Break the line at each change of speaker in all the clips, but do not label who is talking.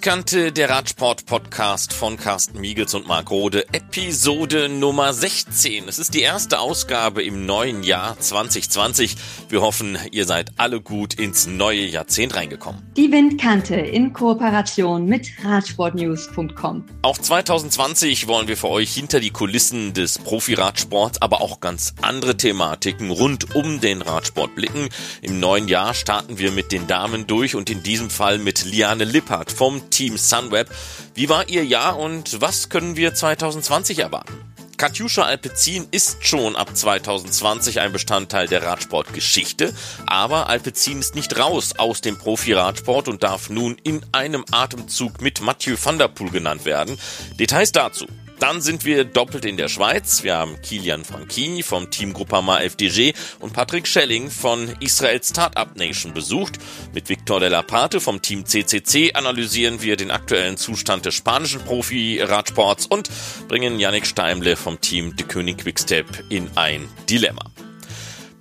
Windkante, der Radsport-Podcast von Carsten Miegels und Marc Rode, Episode Nummer 16. Es ist die erste Ausgabe im neuen Jahr 2020. Wir hoffen, ihr seid alle gut ins neue Jahrzehnt reingekommen.
Die Windkante in Kooperation mit Radsportnews.com.
Auch 2020 wollen wir für euch hinter die Kulissen des Profiradsports, aber auch ganz andere Thematiken rund um den Radsport blicken. Im neuen Jahr starten wir mit den Damen durch und in diesem Fall mit Liane Lippert vom Team Sunweb. Wie war Ihr Jahr und was können wir 2020 erwarten? Katjuscha Alpecin ist schon ab 2020 ein Bestandteil der Radsportgeschichte, aber Alpecin ist nicht raus aus dem Profi-Radsport und darf nun in einem Atemzug mit Mathieu van der Poel genannt werden. Details dazu dann sind wir doppelt in der Schweiz. Wir haben Kilian Franchini vom Team Groupama FDG und Patrick Schelling von Israel Startup Nation besucht. Mit Victor de la Parte vom Team CCC analysieren wir den aktuellen Zustand des spanischen Profi-Radsports und bringen Yannick Steimle vom Team De König Quickstep in ein Dilemma.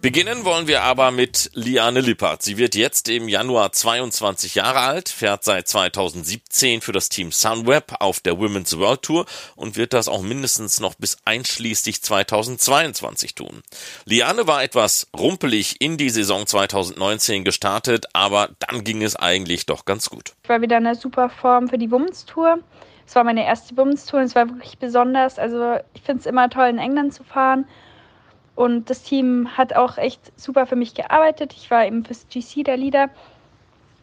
Beginnen wollen wir aber mit Liane Lippert. Sie wird jetzt im Januar 22 Jahre alt, fährt seit 2017 für das Team Sunweb auf der Women's World Tour und wird das auch mindestens noch bis einschließlich 2022 tun. Liane war etwas rumpelig in die Saison 2019 gestartet, aber dann ging es eigentlich doch ganz gut.
Ich war wieder in einer super Form für die Women's Tour. Es war meine erste Women's Tour und es war wirklich besonders. Also ich finde es immer toll, in England zu fahren und das Team hat auch echt super für mich gearbeitet. Ich war eben fürs GC der Leader.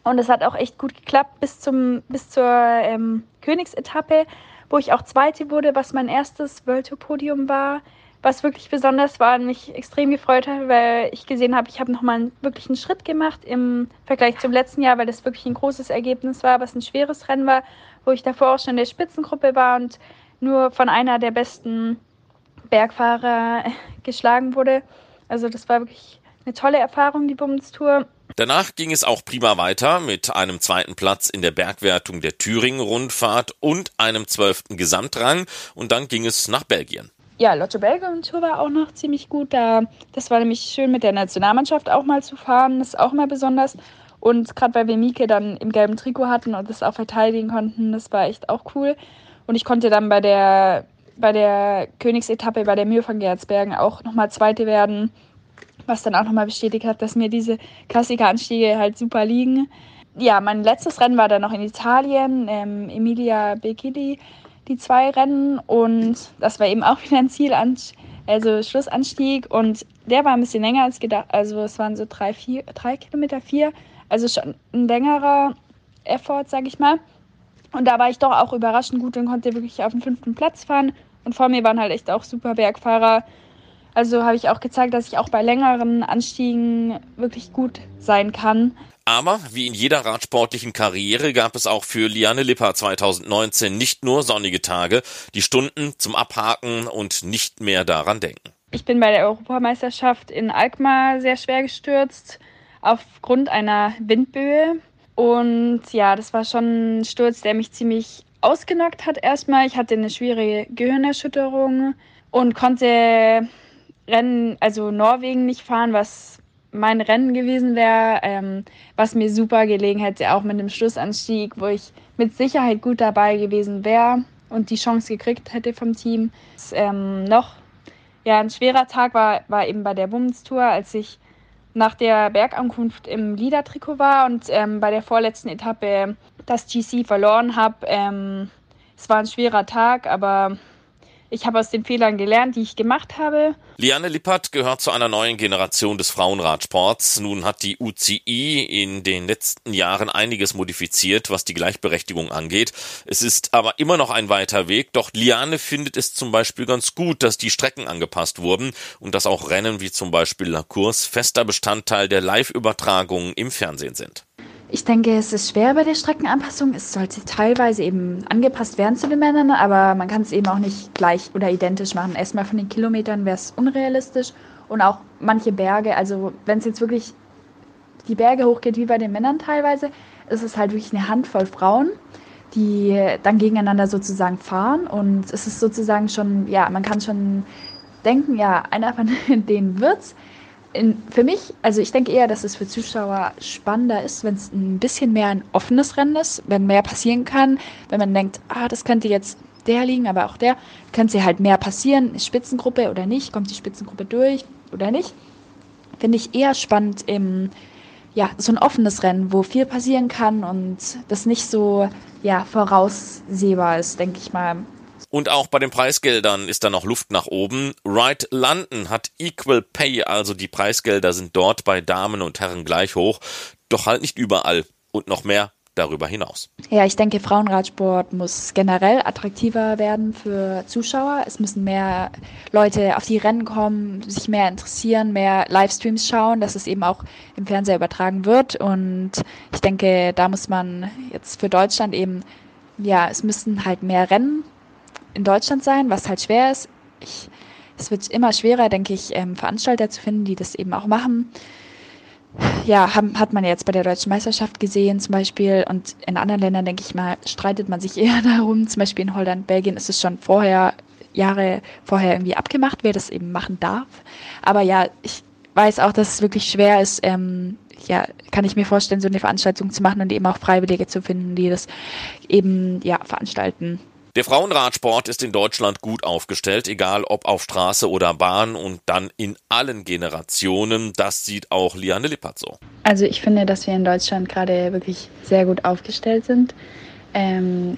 Und es hat auch echt gut geklappt bis, zum, bis zur ähm, Königsetappe, wo ich auch Zweite wurde, was mein erstes World Tour Podium war. Was wirklich besonders war und mich extrem gefreut hat, weil ich gesehen habe, ich habe nochmal einen wirklichen Schritt gemacht im Vergleich zum letzten Jahr, weil das wirklich ein großes Ergebnis war, was ein schweres Rennen war, wo ich davor auch schon in der Spitzengruppe war und nur von einer der besten Bergfahrer geschlagen wurde. Also das war wirklich eine tolle Erfahrung, die Bummenstour.
Danach ging es auch prima weiter mit einem zweiten Platz in der Bergwertung der Thüringen-Rundfahrt und einem zwölften Gesamtrang und dann ging es nach Belgien.
Ja, Lotto Belgien Tour war auch noch ziemlich gut da. Das war nämlich schön mit der Nationalmannschaft auch mal zu fahren. Das ist auch mal besonders. Und gerade weil wir Mieke dann im gelben Trikot hatten und das auch verteidigen konnten, das war echt auch cool. Und ich konnte dann bei der bei der Königsetappe bei der Mühe von Gerzbergen auch nochmal Zweite werden, was dann auch nochmal bestätigt hat, dass mir diese Klassikeranstiege halt super liegen. Ja, mein letztes Rennen war dann noch in Italien, ähm, Emilia Becchidi, die zwei Rennen und das war eben auch wieder ein Ziel, also Schlussanstieg und der war ein bisschen länger als gedacht, also es waren so drei, vier, drei Kilometer, vier, also schon ein längerer Effort, sag ich mal. Und da war ich doch auch überraschend gut und konnte wirklich auf den fünften Platz fahren. Und vor mir waren halt echt auch super Bergfahrer. Also habe ich auch gezeigt, dass ich auch bei längeren Anstiegen wirklich gut sein kann.
Aber wie in jeder radsportlichen Karriere gab es auch für Liane Lipper 2019 nicht nur sonnige Tage, die Stunden zum Abhaken und nicht mehr daran denken.
Ich bin bei der Europameisterschaft in Alkmaar sehr schwer gestürzt aufgrund einer Windböe. Und ja, das war schon ein Sturz, der mich ziemlich ausgenockt hat erstmal. Ich hatte eine schwierige Gehirnerschütterung und konnte Rennen, also Norwegen nicht fahren, was mein Rennen gewesen wäre, ähm, was mir super gelegen hätte, auch mit dem Schlussanstieg, wo ich mit Sicherheit gut dabei gewesen wäre und die Chance gekriegt hätte vom Team. Das, ähm, noch ja, ein schwerer Tag war, war eben bei der Women's Tour, als ich nach der Bergankunft im Liedertrikot war und ähm, bei der vorletzten Etappe das GC verloren habe. Ähm, es war ein schwerer Tag, aber ich habe aus den Fehlern gelernt, die ich gemacht habe.
Liane Lippert gehört zu einer neuen Generation des Frauenradsports. Nun hat die UCI in den letzten Jahren einiges modifiziert, was die Gleichberechtigung angeht. Es ist aber immer noch ein weiter Weg. Doch Liane findet es zum Beispiel ganz gut, dass die Strecken angepasst wurden und dass auch Rennen wie zum Beispiel La Course fester Bestandteil der Live-Übertragungen im Fernsehen sind.
Ich denke, es ist schwer bei der Streckenanpassung. Es sollte teilweise eben angepasst werden zu den Männern, aber man kann es eben auch nicht gleich oder identisch machen. Erstmal von den Kilometern wäre es unrealistisch und auch manche Berge, also wenn es jetzt wirklich die Berge hochgeht wie bei den Männern teilweise, ist es halt wirklich eine Handvoll Frauen, die dann gegeneinander sozusagen fahren und es ist sozusagen schon, ja, man kann schon denken, ja, einer von denen wird's. In, für mich, also ich denke eher, dass es für Zuschauer spannender ist, wenn es ein bisschen mehr ein offenes Rennen ist, wenn mehr passieren kann, wenn man denkt, ah, das könnte jetzt der liegen, aber auch der, könnte halt mehr passieren, Spitzengruppe oder nicht, kommt die Spitzengruppe durch oder nicht. Finde ich eher spannend im, ja, so ein offenes Rennen, wo viel passieren kann und das nicht so, ja, voraussehbar ist, denke ich mal.
Und auch bei den Preisgeldern ist da noch Luft nach oben. Right London hat Equal Pay, also die Preisgelder sind dort bei Damen und Herren gleich hoch, doch halt nicht überall. Und noch mehr darüber hinaus.
Ja, ich denke, Frauenradsport muss generell attraktiver werden für Zuschauer. Es müssen mehr Leute auf die Rennen kommen, sich mehr interessieren, mehr Livestreams schauen, dass es eben auch im Fernseher übertragen wird. Und ich denke, da muss man jetzt für Deutschland eben, ja, es müssten halt mehr Rennen in Deutschland sein, was halt schwer ist. Ich, es wird immer schwerer, denke ich, ähm, Veranstalter zu finden, die das eben auch machen. Ja, haben, hat man jetzt bei der deutschen Meisterschaft gesehen zum Beispiel und in anderen Ländern, denke ich mal, streitet man sich eher darum. Zum Beispiel in Holland, Belgien ist es schon vorher, Jahre vorher irgendwie abgemacht, wer das eben machen darf. Aber ja, ich weiß auch, dass es wirklich schwer ist, ähm, ja, kann ich mir vorstellen, so eine Veranstaltung zu machen und eben auch Freiwillige zu finden, die das eben ja veranstalten.
Der Frauenradsport ist in Deutschland gut aufgestellt, egal ob auf Straße oder Bahn und dann in allen Generationen. Das sieht auch Liane Lippert so.
Also ich finde, dass wir in Deutschland gerade wirklich sehr gut aufgestellt sind. Ähm,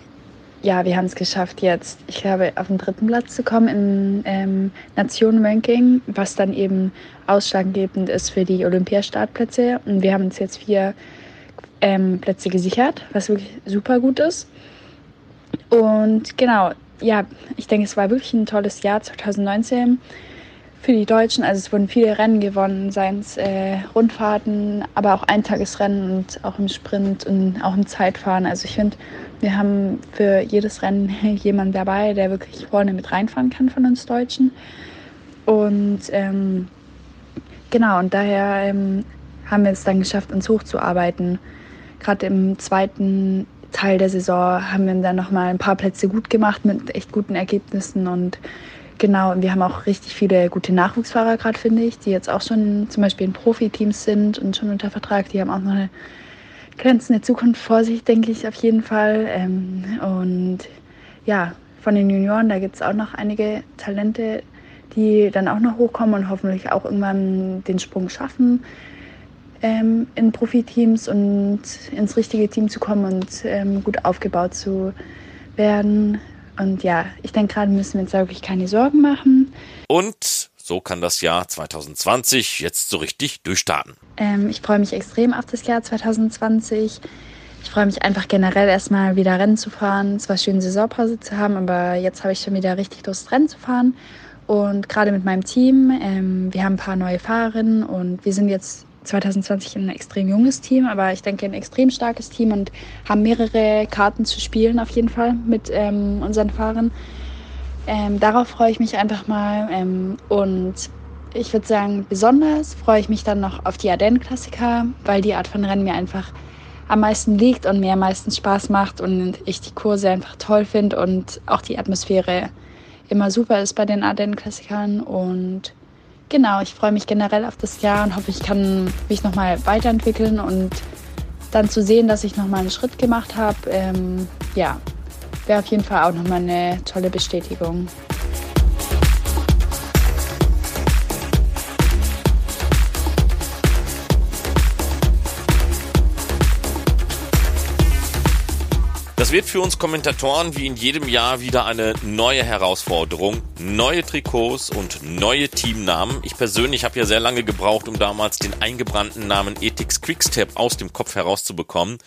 ja, wir haben es geschafft, jetzt, ich glaube, auf den dritten Platz zu kommen im ähm, Nationenranking, was dann eben ausschlaggebend ist für die Olympiastartplätze. Und wir haben uns jetzt vier ähm, Plätze gesichert, was wirklich super gut ist. Und genau, ja, ich denke, es war wirklich ein tolles Jahr 2019 für die Deutschen. Also es wurden viele Rennen gewonnen, seien es äh, Rundfahrten, aber auch Eintagesrennen und auch im Sprint und auch im Zeitfahren. Also ich finde, wir haben für jedes Rennen jemanden dabei, der wirklich vorne mit reinfahren kann von uns Deutschen. Und ähm, genau, und daher ähm, haben wir es dann geschafft, uns hochzuarbeiten. Gerade im zweiten Teil der Saison haben wir dann nochmal ein paar Plätze gut gemacht mit echt guten Ergebnissen und genau, wir haben auch richtig viele gute Nachwuchsfahrer gerade, finde ich, die jetzt auch schon zum Beispiel in Profiteams sind und schon unter Vertrag. Die haben auch noch eine glänzende Zukunft vor sich, denke ich auf jeden Fall. Ähm, und ja, von den Junioren, da gibt es auch noch einige Talente, die dann auch noch hochkommen und hoffentlich auch irgendwann den Sprung schaffen ähm, in Profiteams und ins richtige Team zu kommen und ähm, gut aufgebaut zu werden. Und ja, ich denke, gerade müssen wir uns wirklich keine Sorgen machen.
Und so kann das Jahr 2020 jetzt so richtig durchstarten.
Ähm, ich freue mich extrem auf das Jahr 2020. Ich freue mich einfach generell erstmal wieder Rennen zu fahren. Es war schön, Saisonpause zu haben, aber jetzt habe ich schon wieder richtig Lust, Rennen zu fahren. Und gerade mit meinem Team, ähm, wir haben ein paar neue Fahrerinnen und wir sind jetzt 2020 ein extrem junges Team, aber ich denke ein extrem starkes Team und haben mehrere Karten zu spielen auf jeden Fall mit ähm, unseren Fahrern. Ähm, darauf freue ich mich einfach mal ähm, und ich würde sagen, besonders freue ich mich dann noch auf die Ardennen-Klassiker, weil die Art von Rennen mir einfach am meisten liegt und mir am meisten Spaß macht und ich die Kurse einfach toll finde und auch die Atmosphäre immer super ist bei den Ardennen-Klassikern und Genau, ich freue mich generell auf das Jahr und hoffe, ich kann mich nochmal weiterentwickeln und dann zu sehen, dass ich nochmal einen Schritt gemacht habe, ähm, ja, wäre auf jeden Fall auch nochmal eine tolle Bestätigung.
Das wird für uns Kommentatoren wie in jedem Jahr wieder eine neue Herausforderung. Neue Trikots und neue Teamnamen. Ich persönlich habe ja sehr lange gebraucht, um damals den eingebrannten Namen Ethics Quickstep aus dem Kopf herauszubekommen.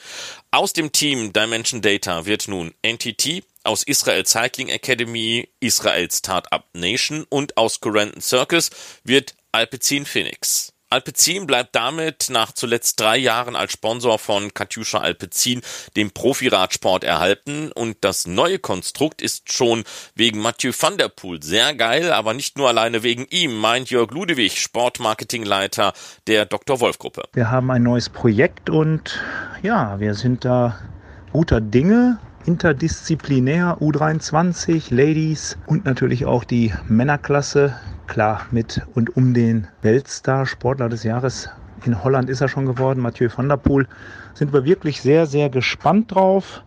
Aus dem Team Dimension Data wird nun NTT, aus Israel Cycling Academy, Israel Startup Nation und aus Corenton Circus wird Alpecin Phoenix. Alpecin bleibt damit nach zuletzt drei Jahren als Sponsor von Katjuscha Alpecin dem Profiradsport erhalten und das neue Konstrukt ist schon wegen Mathieu van der Poel sehr geil, aber nicht nur alleine wegen ihm, meint Jörg Ludewig, Sportmarketingleiter der Dr. Wolf Gruppe.
Wir haben ein neues Projekt und ja, wir sind da guter Dinge interdisziplinär U23, Ladies und natürlich auch die Männerklasse klar, mit und um den Weltstar, Sportler des Jahres. In Holland ist er schon geworden, Mathieu van der Poel, sind wir wirklich sehr, sehr gespannt drauf,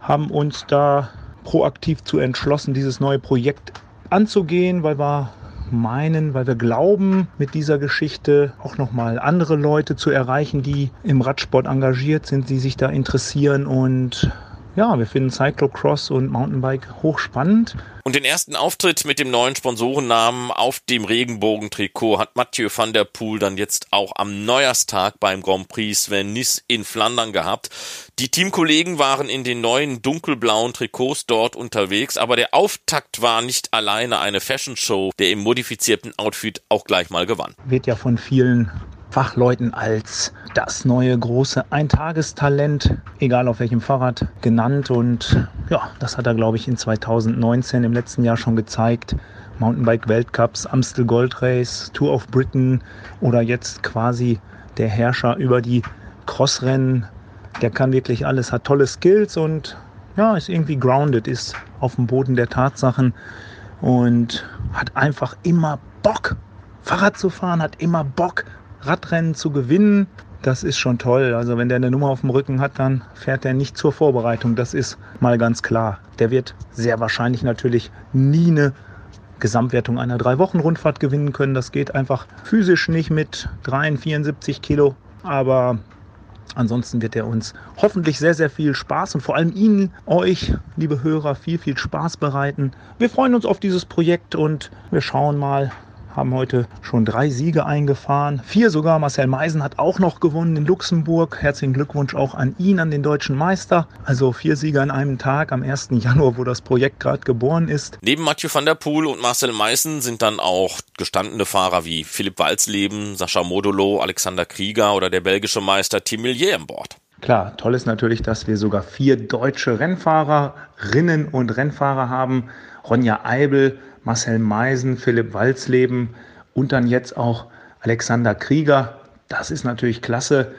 haben uns da proaktiv zu entschlossen, dieses neue Projekt anzugehen, weil wir meinen, weil wir glauben, mit dieser Geschichte auch nochmal andere Leute zu erreichen, die im Radsport engagiert sind, die sich da interessieren und ja, wir finden Cyclocross und Mountainbike hochspannend.
Und den ersten Auftritt mit dem neuen Sponsorennamen auf dem Regenbogentrikot hat Mathieu van der Poel dann jetzt auch am Neujahrstag beim Grand Prix Venice in Flandern gehabt. Die Teamkollegen waren in den neuen dunkelblauen Trikots dort unterwegs, aber der Auftakt war nicht alleine eine Fashion Show, der im modifizierten Outfit auch gleich mal gewann.
Wird ja von vielen Fachleuten als das neue große Eintagestalent, egal auf welchem Fahrrad, genannt. Und ja, das hat er, glaube ich, in 2019 im letzten Jahr schon gezeigt. Mountainbike-Weltcups, Amstel Gold Race, Tour of Britain oder jetzt quasi der Herrscher über die Crossrennen. Der kann wirklich alles, hat tolle Skills und ja, ist irgendwie grounded, ist auf dem Boden der Tatsachen und hat einfach immer Bock, Fahrrad zu fahren, hat immer Bock, Radrennen zu gewinnen, das ist schon toll. Also wenn der eine Nummer auf dem Rücken hat, dann fährt er nicht zur Vorbereitung. Das ist mal ganz klar. Der wird sehr wahrscheinlich natürlich nie eine Gesamtwertung einer Drei-Wochen-Rundfahrt gewinnen können. Das geht einfach physisch nicht mit 73 Kilo. Aber ansonsten wird er uns hoffentlich sehr, sehr viel Spaß und vor allem Ihnen, euch, liebe Hörer, viel, viel Spaß bereiten. Wir freuen uns auf dieses Projekt und wir schauen mal, haben heute schon drei Siege eingefahren. Vier sogar. Marcel Meisen hat auch noch gewonnen in Luxemburg. Herzlichen Glückwunsch auch an ihn, an den deutschen Meister. Also vier Sieger an einem Tag am 1. Januar, wo das Projekt gerade geboren ist.
Neben Mathieu van der Poel und Marcel Meisen sind dann auch gestandene Fahrer wie Philipp Walzleben, Sascha Modolo, Alexander Krieger oder der belgische Meister Tim Millier an Bord.
Klar, toll ist natürlich, dass wir sogar vier deutsche Rennfahrerinnen und Rennfahrer haben. Ronja Eibel, Marcel Meisen, Philipp Walzleben und dann jetzt auch Alexander Krieger. Das ist natürlich klasse.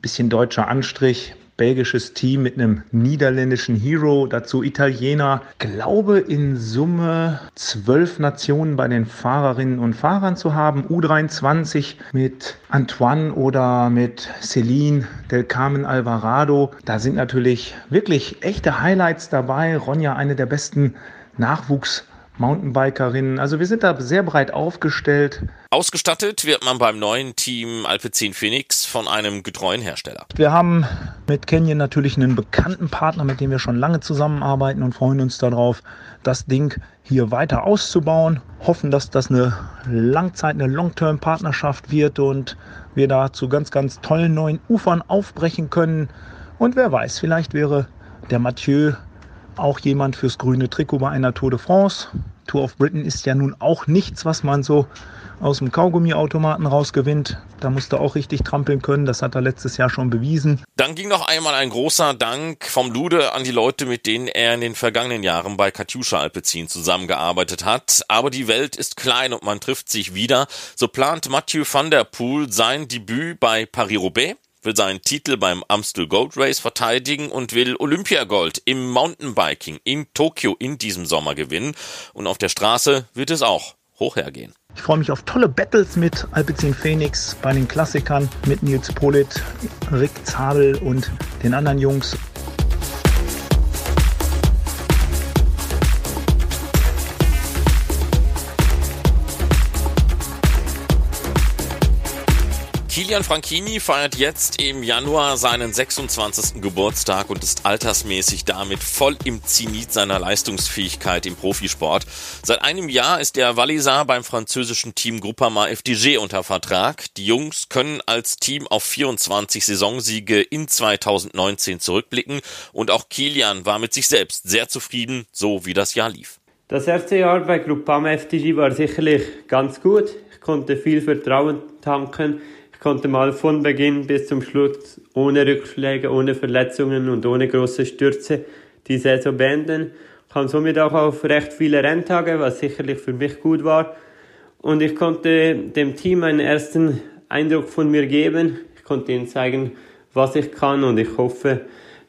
Bisschen deutscher Anstrich, belgisches Team mit einem niederländischen Hero, dazu Italiener. Glaube in Summe zwölf Nationen bei den Fahrerinnen und Fahrern zu haben. U23 mit Antoine oder mit Celine del Carmen Alvarado. Da sind natürlich wirklich echte Highlights dabei. Ronja, eine der besten Nachwuchs- Mountainbikerinnen. Also wir sind da sehr breit aufgestellt.
Ausgestattet wird man beim neuen Team Alpecin Phoenix von einem getreuen Hersteller.
Wir haben mit Canyon natürlich einen bekannten Partner, mit dem wir schon lange zusammenarbeiten und freuen uns darauf, das Ding hier weiter auszubauen. Hoffen, dass das eine Langzeit, eine Long-Term-Partnerschaft wird und wir da zu ganz, ganz tollen neuen Ufern aufbrechen können. Und wer weiß, vielleicht wäre der Mathieu auch jemand fürs grüne Trikot bei einer Tour de France. Tour of Britain ist ja nun auch nichts, was man so aus dem Kaugummiautomaten rausgewinnt. Da musste auch richtig trampeln können. Das hat er letztes Jahr schon bewiesen.
Dann ging noch einmal ein großer Dank vom Lude an die Leute, mit denen er in den vergangenen Jahren bei Katjuscha Alpecin zusammengearbeitet hat. Aber die Welt ist klein und man trifft sich wieder. So plant Mathieu van der Poel sein Debüt bei Paris-Roubaix will seinen Titel beim Amstel Gold Race verteidigen und will Olympiagold im Mountainbiking in Tokio in diesem Sommer gewinnen. Und auf der Straße wird es auch hoch hergehen.
Ich freue mich auf tolle Battles mit Alpecin Phoenix bei den Klassikern mit Nils Polit, Rick Zabel und den anderen Jungs.
Kilian Franchini feiert jetzt im Januar seinen 26. Geburtstag und ist altersmäßig damit voll im Zenit seiner Leistungsfähigkeit im Profisport. Seit einem Jahr ist der Walliser beim französischen Team Groupama FDG unter Vertrag. Die Jungs können als Team auf 24 Saisonsiege in 2019 zurückblicken und auch Kilian war mit sich selbst sehr zufrieden, so wie das Jahr lief.
Das erste Jahr bei Groupama FDG war sicherlich ganz gut. Ich konnte viel Vertrauen tanken konnte mal von Beginn bis zum Schluss ohne Rückschläge, ohne Verletzungen und ohne große Stürze die Saison beenden. Kam somit auch auf recht viele Renntage, was sicherlich für mich gut war. Und ich konnte dem Team einen ersten Eindruck von mir geben. Ich konnte ihnen zeigen, was ich kann und ich hoffe,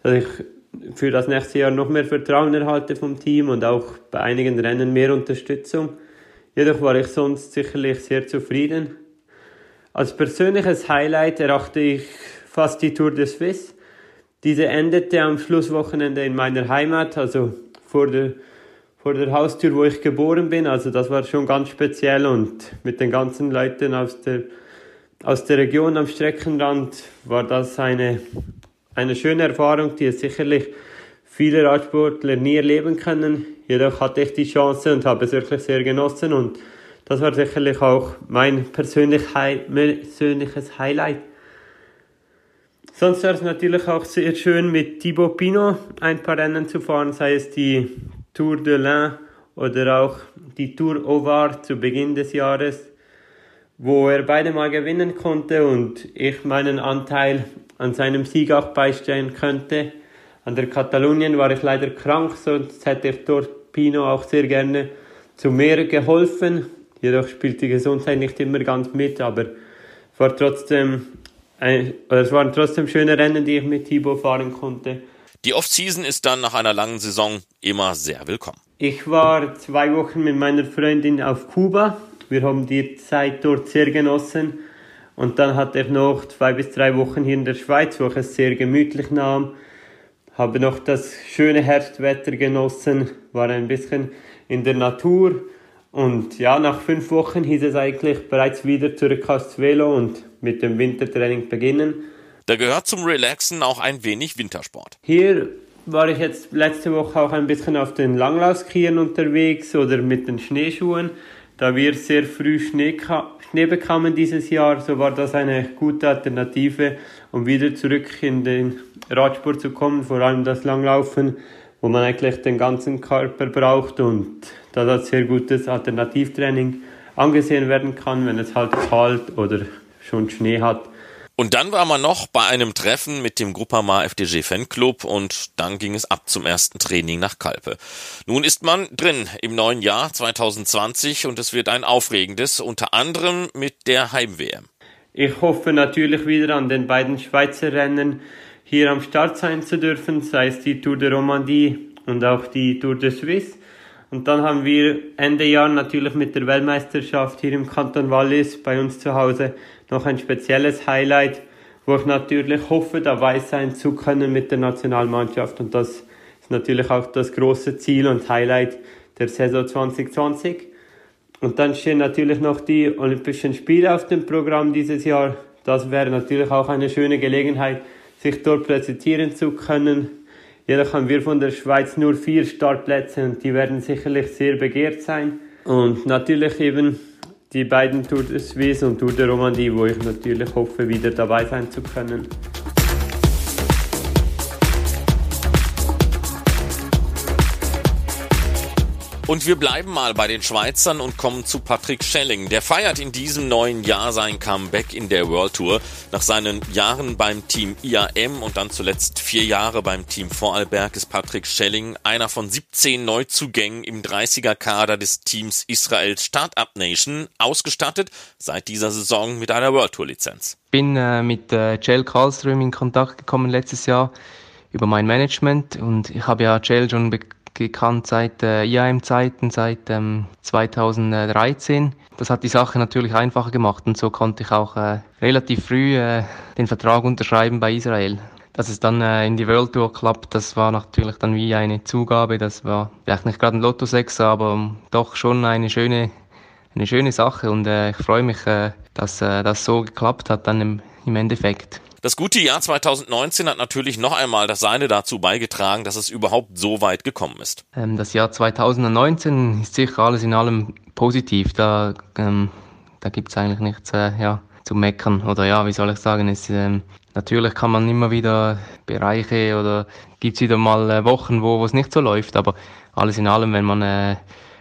dass ich für das nächste Jahr noch mehr Vertrauen erhalte vom Team und auch bei einigen Rennen mehr Unterstützung. Jedoch war ich sonst sicherlich sehr zufrieden. Als persönliches Highlight erachte ich fast die Tour de Suisse. Diese endete am Schlusswochenende in meiner Heimat, also vor der, vor der Haustür, wo ich geboren bin. Also das war schon ganz speziell und mit den ganzen Leuten aus der, aus der Region am Streckenrand war das eine, eine schöne Erfahrung, die es sicherlich viele Radsportler nie erleben können. Jedoch hatte ich die Chance und habe es wirklich sehr genossen und das war sicherlich auch mein persönlich persönliches Highlight. Sonst war es natürlich auch sehr schön mit Thibaut Pinot ein paar Rennen zu fahren, sei es die Tour de l'Ain oder auch die Tour au Var zu Beginn des Jahres, wo er beide mal gewinnen konnte und ich meinen Anteil an seinem Sieg auch beistehen könnte. An der Katalonien war ich leider krank, sonst hätte ich dort Pino auch sehr gerne zu mehr geholfen. Jedoch spielt die Gesundheit nicht immer ganz mit, aber war trotzdem ein, es waren trotzdem schöne Rennen, die ich mit Thibaut fahren konnte.
Die Off-Season ist dann nach einer langen Saison immer sehr willkommen.
Ich war zwei Wochen mit meiner Freundin auf Kuba. Wir haben die Zeit dort sehr genossen. Und dann hatte ich noch zwei bis drei Wochen hier in der Schweiz, wo ich es sehr gemütlich nahm habe noch das schöne Herbstwetter genossen, war ein bisschen in der Natur und ja, nach fünf Wochen hieß es eigentlich bereits wieder zurück aufs Velo und mit dem Wintertraining beginnen.
Da gehört zum Relaxen auch ein wenig Wintersport.
Hier war ich jetzt letzte Woche auch ein bisschen auf den Langlaufskiern unterwegs oder mit den Schneeschuhen. Da wir sehr früh Schnee, Schnee bekamen dieses Jahr, so war das eine gute Alternative, um wieder zurück in den Radsport zu kommen, vor allem das Langlaufen, wo man eigentlich den ganzen Körper braucht und da das sehr gutes Alternativtraining angesehen werden kann, wenn es halt kalt oder schon Schnee hat.
Und dann war man noch bei einem Treffen mit dem Groupama FDG Fanclub und dann ging es ab zum ersten Training nach Kalpe. Nun ist man drin im neuen Jahr 2020 und es wird ein aufregendes, unter anderem mit der Heim-WM.
Ich hoffe natürlich wieder an den beiden Schweizer Rennen hier am Start sein zu dürfen, sei es die Tour de Romandie und auch die Tour de Suisse. Und dann haben wir Ende Jahr natürlich mit der Weltmeisterschaft hier im Kanton Wallis bei uns zu Hause noch ein spezielles Highlight, wo ich natürlich hoffe, dabei sein zu können mit der Nationalmannschaft. Und das ist natürlich auch das große Ziel und Highlight der Saison 2020. Und dann stehen natürlich noch die Olympischen Spiele auf dem Programm dieses Jahr. Das wäre natürlich auch eine schöne Gelegenheit, sich dort präsentieren zu können. Jedoch haben wir von der Schweiz nur vier Startplätze und die werden sicherlich sehr begehrt sein. Und natürlich eben die beiden Tour de Suisse und Tour de Romandie, wo ich natürlich hoffe, wieder dabei sein zu können.
Und wir bleiben mal bei den Schweizern und kommen zu Patrick Schelling. Der feiert in diesem neuen Jahr sein Comeback in der World Tour. Nach seinen Jahren beim Team IAM und dann zuletzt vier Jahre beim Team Vorarlberg ist Patrick Schelling einer von 17 Neuzugängen im 30er Kader des Teams Israels Startup Nation, ausgestattet seit dieser Saison mit einer World Tour Lizenz.
Bin äh, mit äh, Jell Karlström in Kontakt gekommen letztes Jahr über mein Management und ich habe ja Jell schon gekannt seit äh, IAM-Zeiten, seit ähm, 2013. Das hat die Sache natürlich einfacher gemacht und so konnte ich auch äh, relativ früh äh, den Vertrag unterschreiben bei Israel. Dass es dann äh, in die World Tour klappt, das war natürlich dann wie eine Zugabe. Das war vielleicht nicht gerade ein Lotto 6, aber doch schon eine schöne, eine schöne Sache und äh, ich freue mich, äh, dass äh, das so geklappt hat dann im, im Endeffekt.
Das gute Jahr 2019 hat natürlich noch einmal das Seine dazu beigetragen, dass es überhaupt so weit gekommen ist.
Ähm, das Jahr 2019 ist sicher alles in allem positiv. Da, ähm, da gibt es eigentlich nichts äh, ja, zu meckern. Oder ja, wie soll ich sagen, es, ähm, natürlich kann man immer wieder Bereiche oder gibt es wieder mal äh, Wochen, wo es nicht so läuft. Aber alles in allem, wenn man äh,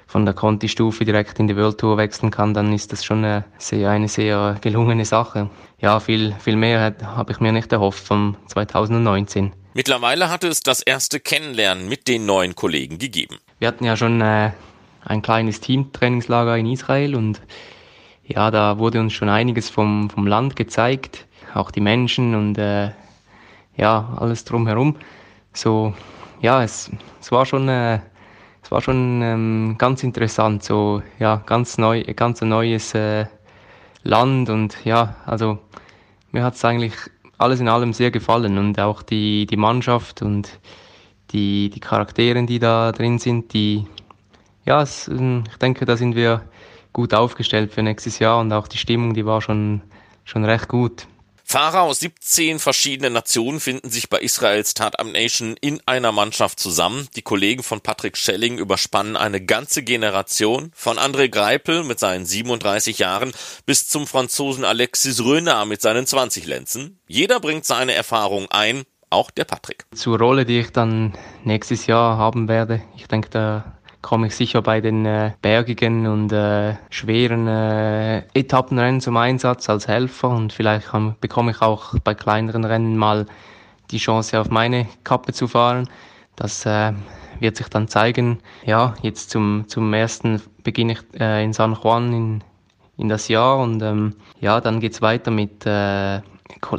von der Conti-Stufe direkt in die World Tour wechseln kann, dann ist das schon eine sehr, eine sehr gelungene Sache. Ja, viel, viel mehr habe ich mir nicht erhofft vom 2019.
Mittlerweile hatte es das erste Kennenlernen mit den neuen Kollegen gegeben.
Wir hatten ja schon äh, ein kleines Teamtrainingslager in Israel und ja, da wurde uns schon einiges vom, vom Land gezeigt, auch die Menschen und äh, ja, alles drumherum. So, ja, es, es war schon äh, es war schon ähm, ganz interessant, so ja, ganz neu, ganz ein neues äh, Land und ja, also mir hat es eigentlich alles in allem sehr gefallen und auch die, die Mannschaft und die, die Charaktere, die da drin sind, die, ja, es, ähm, ich denke, da sind wir gut aufgestellt für nächstes Jahr und auch die Stimmung, die war schon, schon recht gut.
Fahrer aus 17 verschiedenen Nationen finden sich bei Israels Startup Nation in einer Mannschaft zusammen. Die Kollegen von Patrick Schelling überspannen eine ganze Generation, von André Greipel mit seinen 37 Jahren bis zum Franzosen Alexis Röner mit seinen 20 Lenzen. Jeder bringt seine Erfahrung ein, auch der Patrick.
Zur Rolle, die ich dann nächstes Jahr haben werde. Ich denke, da komme ich sicher bei den äh, bergigen und äh, schweren äh, Etappenrennen zum Einsatz als Helfer und vielleicht kann, bekomme ich auch bei kleineren Rennen mal die Chance auf meine Kappe zu fahren. Das äh, wird sich dann zeigen. Ja, jetzt zum, zum ersten beginne ich äh, in San Juan in, in das Jahr und ähm, ja, dann geht's weiter mit äh,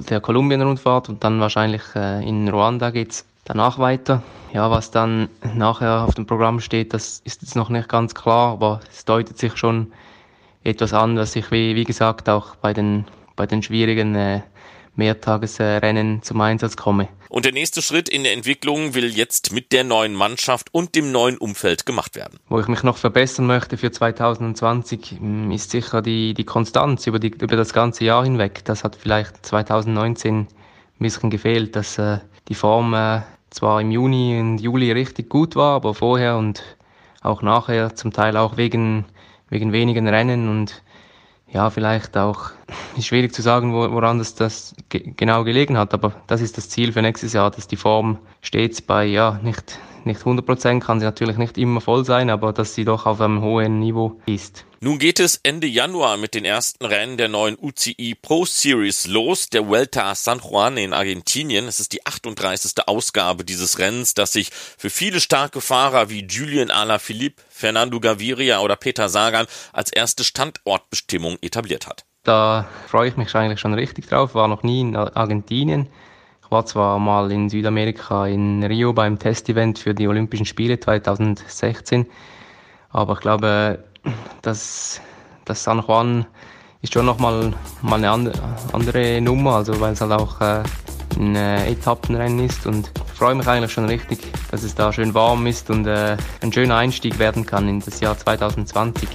der Kolumbien-Rundfahrt und dann wahrscheinlich in Ruanda geht's danach weiter. Ja, was dann nachher auf dem Programm steht, das ist jetzt noch nicht ganz klar, aber es deutet sich schon etwas an, dass ich, wie, wie gesagt, auch bei den, bei den schwierigen äh, Mehrtagesrennen zum Einsatz komme.
Und der nächste Schritt in der Entwicklung will jetzt mit der neuen Mannschaft und dem neuen Umfeld gemacht werden.
Wo ich mich noch verbessern möchte für 2020 mm, ist sicher die, die Konstanz über, die, über das ganze Jahr hinweg. Das hat vielleicht 2019 ein bisschen gefehlt, dass äh, die Form äh, zwar im Juni und Juli richtig gut war, aber vorher und auch nachher zum Teil auch wegen, wegen wenigen Rennen und ja, vielleicht auch, ist schwierig zu sagen, woran das, das genau gelegen hat, aber das ist das Ziel für nächstes Jahr, dass die Form stets bei, ja, nicht, nicht 100 Prozent, kann sie natürlich nicht immer voll sein, aber dass sie doch auf einem hohen Niveau ist.
Nun geht es Ende Januar mit den ersten Rennen der neuen UCI Pro Series los, der Vuelta a San Juan in Argentinien. Es ist die 38. Ausgabe dieses Rennens, das sich für viele starke Fahrer wie Julian Alaphilippe, Fernando Gaviria oder Peter Sagan als erste Standortbestimmung etabliert hat.
Da freue ich mich eigentlich schon richtig drauf, war noch nie in Argentinien. Ich war zwar mal in Südamerika in Rio beim Testevent für die Olympischen Spiele 2016, aber ich glaube, das, das San Juan ist schon nochmal mal eine andere Nummer, also weil es halt auch äh, ein äh, Etappenrennen ist und ich freue mich eigentlich schon richtig, dass es da schön warm ist und äh, ein schöner Einstieg werden kann in das Jahr 2020.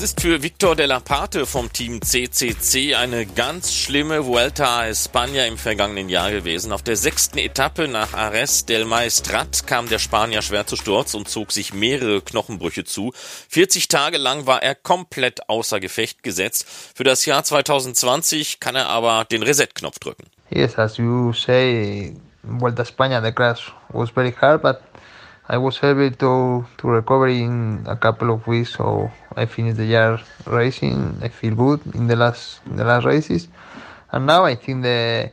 Das ist für Victor de la Parte vom Team CCC eine ganz schlimme Vuelta a España im vergangenen Jahr gewesen. Auf der sechsten Etappe nach Ares del Maestrat kam der Spanier schwer zu Sturz und zog sich mehrere Knochenbrüche zu. 40 Tage lang war er komplett außer Gefecht gesetzt. Für das Jahr 2020 kann er aber den Reset-Knopf drücken.
Yes, as you say, Vuelta a España, the crash was very hard, but I was able to to recover in a couple of weeks, so I finished the year racing. I feel good in the last in the last races, and now I think the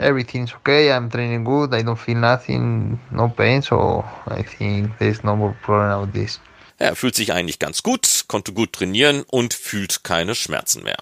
everything's okay. I'm training good. I don't feel nothing, no pain, so I think there's no more problem with this.
Er fühlt sich eigentlich ganz gut, konnte gut trainieren und fühlt keine Schmerzen mehr.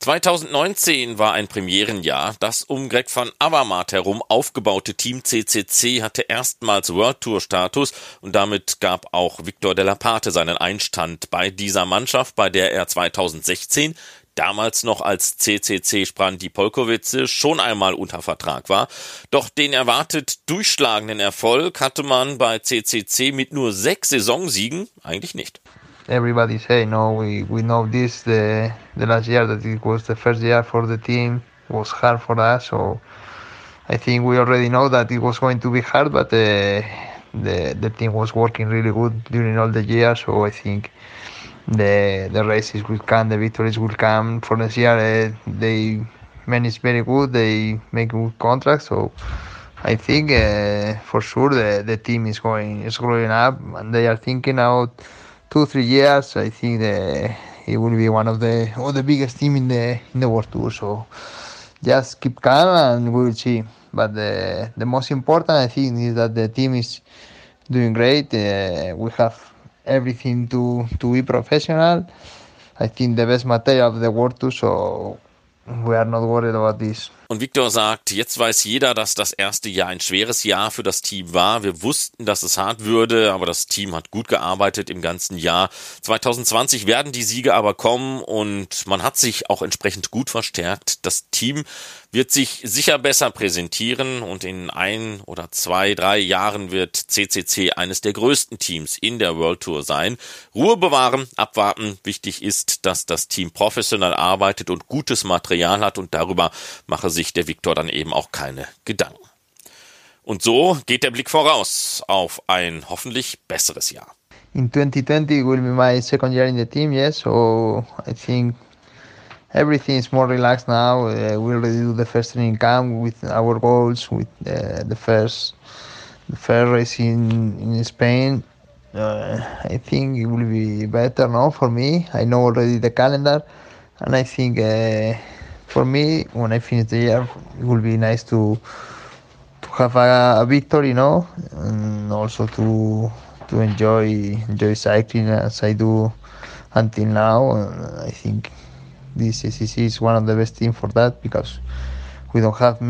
2019 war ein Premierenjahr. Das um Greg van Avermaet herum aufgebaute Team CCC hatte erstmals World Tour Status und damit gab auch Victor de la Parte seinen Einstand bei dieser Mannschaft, bei der er 2016 damals noch als CCC Sprandi Polkowice schon einmal unter Vertrag war. Doch den erwartet durchschlagenden Erfolg hatte man bei CCC mit nur sechs Saisonsiegen eigentlich nicht.
Everybody say no we, we know this the the last year that it was the first year for the team was hard for us so I think we already know that it was going to be hard but uh, the the team was working really good during all the year so I think the the races will come the victories will come for this year uh, they manage very good they make good contracts so I think uh, for sure the, the team is going is growing up and they are thinking out two three years, I think the, it will be one of the of the biggest team in the in the world tour. So just keep calm and we will see. But the the most important I think is that the team is doing great. Uh, we have everything to to be professional. I think the best material of the world too, so we are not worried about this.
Und Victor sagt, jetzt weiß jeder, dass das erste Jahr ein schweres Jahr für das Team war. Wir wussten, dass es hart würde, aber das Team hat gut gearbeitet im ganzen Jahr. 2020 werden die Siege aber kommen und man hat sich auch entsprechend gut verstärkt. Das Team wird sich sicher besser präsentieren und in ein oder zwei, drei Jahren wird CCC eines der größten Teams in der World Tour sein. Ruhe bewahren, abwarten. Wichtig ist, dass das Team professionell arbeitet und gutes Material hat und darüber mache sich der Viktor dann eben auch keine Gedanken. Und so geht der Blick voraus auf ein hoffentlich besseres Jahr.
In 2020 will be my second year in the team, yes. So I think everything is more relaxed now. Uh, we already do the first training camp with our goals, with uh, the first the first race in in Spain. Uh, I think it will be better now for me. I know already the calendar, and I think uh, for me, when I finish the year, it will be nice to to have a, a victory, you know, and also to to enjoy enjoy cycling as I do until now. I think this ACC is one of the best teams for that because we don't have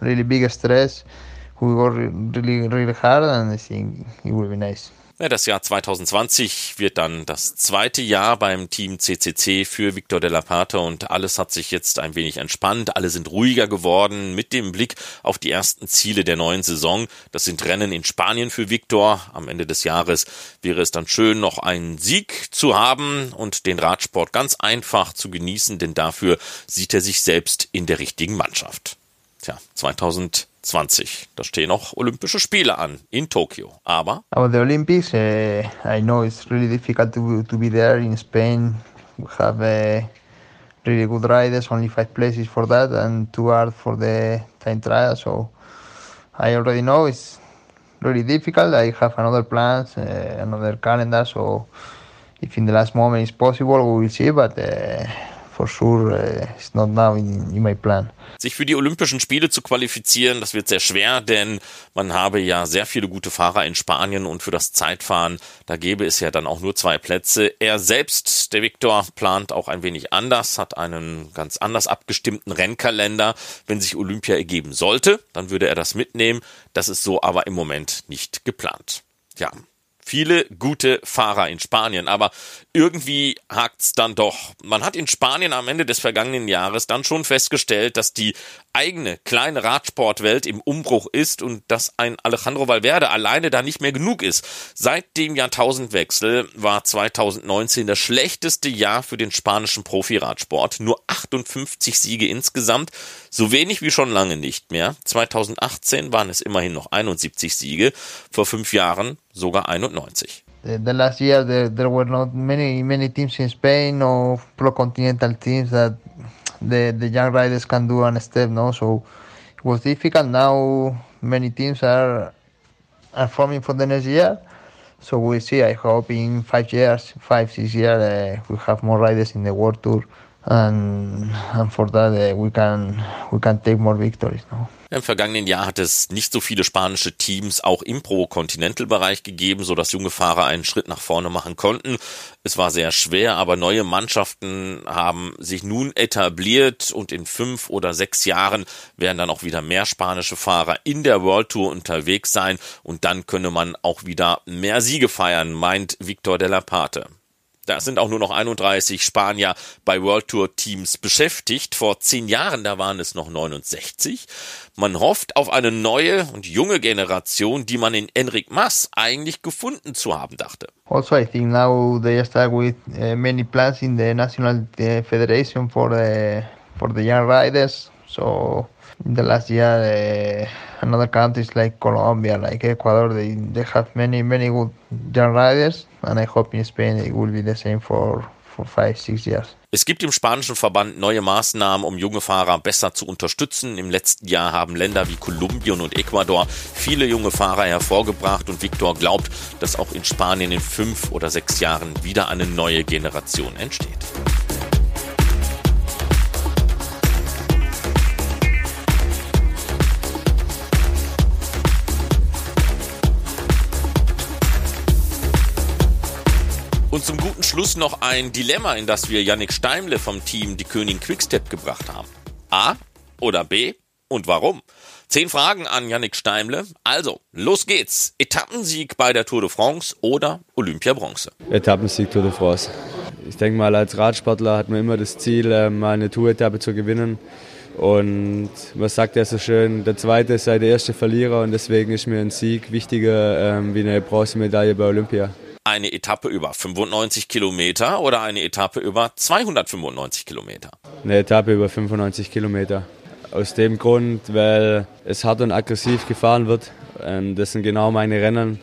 really big stress. We work really really hard, and I think it will be nice.
Das Jahr 2020 wird dann das zweite Jahr beim Team CCC für Victor de la Pata und alles hat sich jetzt ein wenig entspannt. Alle sind ruhiger geworden mit dem Blick auf die ersten Ziele der neuen Saison. Das sind Rennen in Spanien für Victor. Am Ende des Jahres wäre es dann schön, noch einen Sieg zu haben und den Radsport ganz einfach zu genießen, denn dafür sieht er sich selbst in der richtigen Mannschaft. Tja, 2020, da stehen noch Olympische Spiele an in Tokio. Aber.
About the Olympics, uh, I know it's really difficult to, to be there in Spain. We have uh, really good riders, only five places for that, and two are for the time trial. So I already know it's really difficult. I have another plans, uh, another calendar. So if in the last moment it's possible, we will see. But uh, for sure, uh, it's not now in, in my plan.
Sich für die Olympischen Spiele zu qualifizieren, das wird sehr schwer, denn man habe ja sehr viele gute Fahrer in Spanien und für das Zeitfahren, da gäbe es ja dann auch nur zwei Plätze. Er selbst, der Viktor, plant auch ein wenig anders, hat einen ganz anders abgestimmten Rennkalender. Wenn sich Olympia ergeben sollte, dann würde er das mitnehmen. Das ist so aber im Moment nicht geplant. Ja, viele gute Fahrer in Spanien, aber irgendwie hakt's dann doch. Man hat in Spanien am Ende des vergangenen Jahres dann schon festgestellt, dass die eigene kleine Radsportwelt im Umbruch ist und dass ein Alejandro Valverde alleine da nicht mehr genug ist. Seit dem Jahrtausendwechsel war 2019 das schlechteste Jahr für den spanischen Profiradsport. Nur 58 Siege insgesamt, so wenig wie schon lange nicht mehr. 2018 waren es immerhin noch 71 Siege, vor fünf Jahren sogar 91.
The, last year there, there were not many many teams in Spain or pro continental teams that the the young riders can do on a step no? So it was difficult. Now many teams are are forming for the next year. So we'll see i hope in five years five six years uh, we have more riders in the world tour and and for that uh, we can we can take more victories no
Im vergangenen Jahr hat es nicht so viele spanische Teams auch im Pro-Continental-Bereich gegeben, so dass junge Fahrer einen Schritt nach vorne machen konnten. Es war sehr schwer, aber neue Mannschaften haben sich nun etabliert und in fünf oder sechs Jahren werden dann auch wieder mehr spanische Fahrer in der World Tour unterwegs sein und dann könne man auch wieder mehr Siege feiern, meint Victor de la Pate. Da sind auch nur noch 31 Spanier bei World Tour Teams beschäftigt. Vor zehn Jahren, da waren es noch 69. Man hofft auf eine neue und junge Generation, die man in Enric Mas eigentlich gefunden zu haben dachte.
Also, I think now they start with uh, many plans in the national uh, federation for the for the young riders. So the last year, uh, another countries like Colombia, like Ecuador, they, they have many many good young riders, and I hope in Spain it will be the same for for five six years.
Es gibt im spanischen Verband neue Maßnahmen, um junge Fahrer besser zu unterstützen. Im letzten Jahr haben Länder wie Kolumbien und Ecuador viele junge Fahrer hervorgebracht und Victor glaubt, dass auch in Spanien in fünf oder sechs Jahren wieder eine neue Generation entsteht. Schluss noch ein Dilemma, in das wir Yannick Steimle vom Team Die König Quickstep gebracht haben. A oder B und warum? Zehn Fragen an Yannick Steimle. Also, los geht's. Etappensieg bei der Tour de France oder Olympiabronze?
Etappensieg Tour de France. Ich denke mal, als Radsportler hat man immer das Ziel, äh, mal eine Tour-Etappe zu gewinnen. Und man sagt ja so schön, der Zweite sei der erste Verlierer und deswegen ist mir ein Sieg wichtiger ähm, wie eine Bronzemedaille bei Olympia.
Eine Etappe über 95 Kilometer oder eine Etappe über 295 Kilometer?
Eine Etappe über 95 Kilometer. Aus dem Grund, weil es hart und aggressiv gefahren wird. Das sind genau meine Rennen.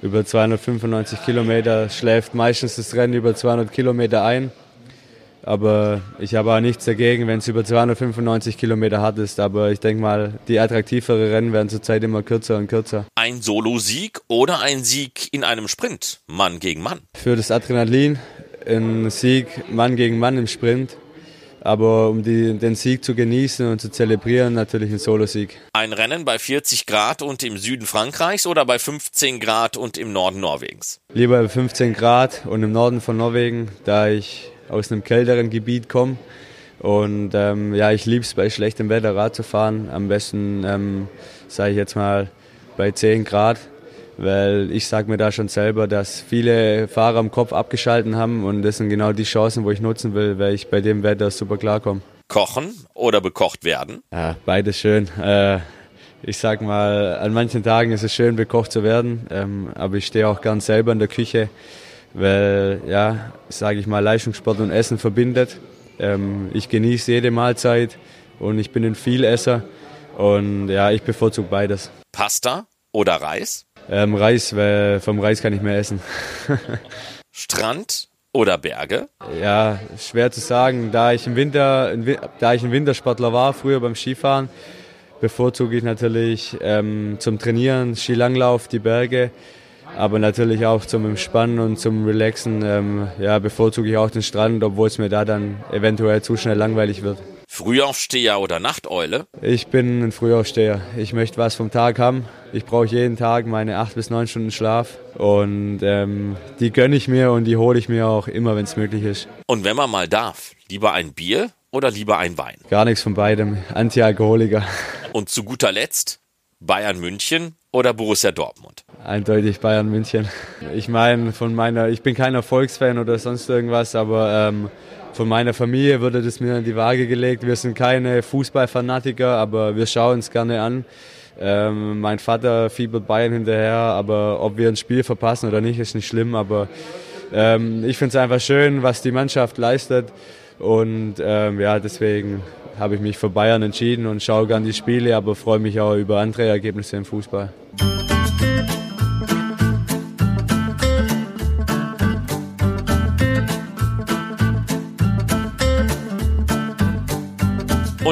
Über 295 Kilometer schläft meistens das Rennen über 200 Kilometer ein. Aber ich habe auch nichts dagegen, wenn es über 295 Kilometer hart ist. Aber ich denke mal, die attraktivere Rennen werden zurzeit immer kürzer und kürzer.
Ein Solo-Sieg oder ein Sieg in einem Sprint, Mann gegen Mann?
Für das Adrenalin ein Sieg Mann gegen Mann im Sprint. Aber um die, den Sieg zu genießen und zu zelebrieren, natürlich ein Solosieg.
Ein Rennen bei 40 Grad und im Süden Frankreichs oder bei 15 Grad und im Norden Norwegens?
Lieber bei 15 Grad und im Norden von Norwegen, da ich aus einem kälteren Gebiet komme. Und ähm, ja, ich liebe es bei schlechtem Wetter Rad zu fahren. Am besten, ähm, sage ich jetzt mal, bei 10 Grad weil ich sage mir da schon selber, dass viele Fahrer am Kopf abgeschalten haben und das sind genau die Chancen, wo ich nutzen will, weil ich bei dem Wetter super klarkomme.
Kochen oder bekocht werden?
Ja, beides schön. Äh, ich sag mal, an manchen Tagen ist es schön, bekocht zu werden, ähm, aber ich stehe auch ganz selber in der Küche, weil, ja, sage ich mal, Leistungssport und Essen verbindet. Ähm, ich genieße jede Mahlzeit und ich bin ein Vielesser und ja, ich bevorzuge beides.
Pasta oder Reis?
Ähm, Reis, weil vom Reis kann ich mehr essen.
Strand oder Berge?
Ja, schwer zu sagen. Da ich im Winter, da ich ein Wintersportler war, früher beim Skifahren, bevorzuge ich natürlich ähm, zum Trainieren Skilanglauf, die Berge, aber natürlich auch zum Entspannen und zum Relaxen ähm, ja, bevorzuge ich auch den Strand, obwohl es mir da dann eventuell zu schnell langweilig wird.
Frühaufsteher oder Nachteule?
Ich bin ein Frühaufsteher. Ich möchte was vom Tag haben. Ich brauche jeden Tag meine acht bis neun Stunden Schlaf und ähm, die gönne ich mir und die hole ich mir auch immer, wenn es möglich ist.
Und wenn man mal darf, lieber ein Bier oder lieber ein Wein?
Gar nichts von beidem. Antialkoholiker.
Und zu guter Letzt Bayern München oder Borussia Dortmund?
Eindeutig Bayern München. Ich meine, von meiner, ich bin kein Erfolgsfan oder sonst irgendwas, aber ähm, von meiner Familie wurde das mir in die Waage gelegt. Wir sind keine Fußballfanatiker, aber wir schauen es gerne an. Ähm, mein Vater fiebert Bayern hinterher, aber ob wir ein Spiel verpassen oder nicht, ist nicht schlimm. Aber ähm, ich finde es einfach schön, was die Mannschaft leistet. Und ähm, ja, deswegen habe ich mich für Bayern entschieden und schaue gerne die Spiele, aber freue mich auch über andere Ergebnisse im Fußball.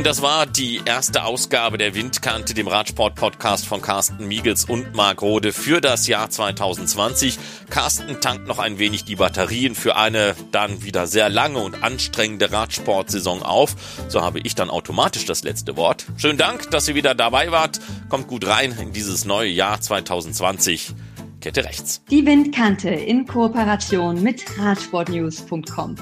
Das war die erste Ausgabe der Windkante, dem Radsport-Podcast von Carsten Miegels und Marc Rode für das Jahr 2020. Carsten tankt noch ein wenig die Batterien für eine dann wieder sehr lange und anstrengende Radsportsaison auf. So habe ich dann automatisch das letzte Wort. Schönen Dank, dass ihr wieder dabei wart. Kommt gut rein in dieses neue Jahr 2020. Kette rechts.
Die Windkante in Kooperation mit Radsportnews.com.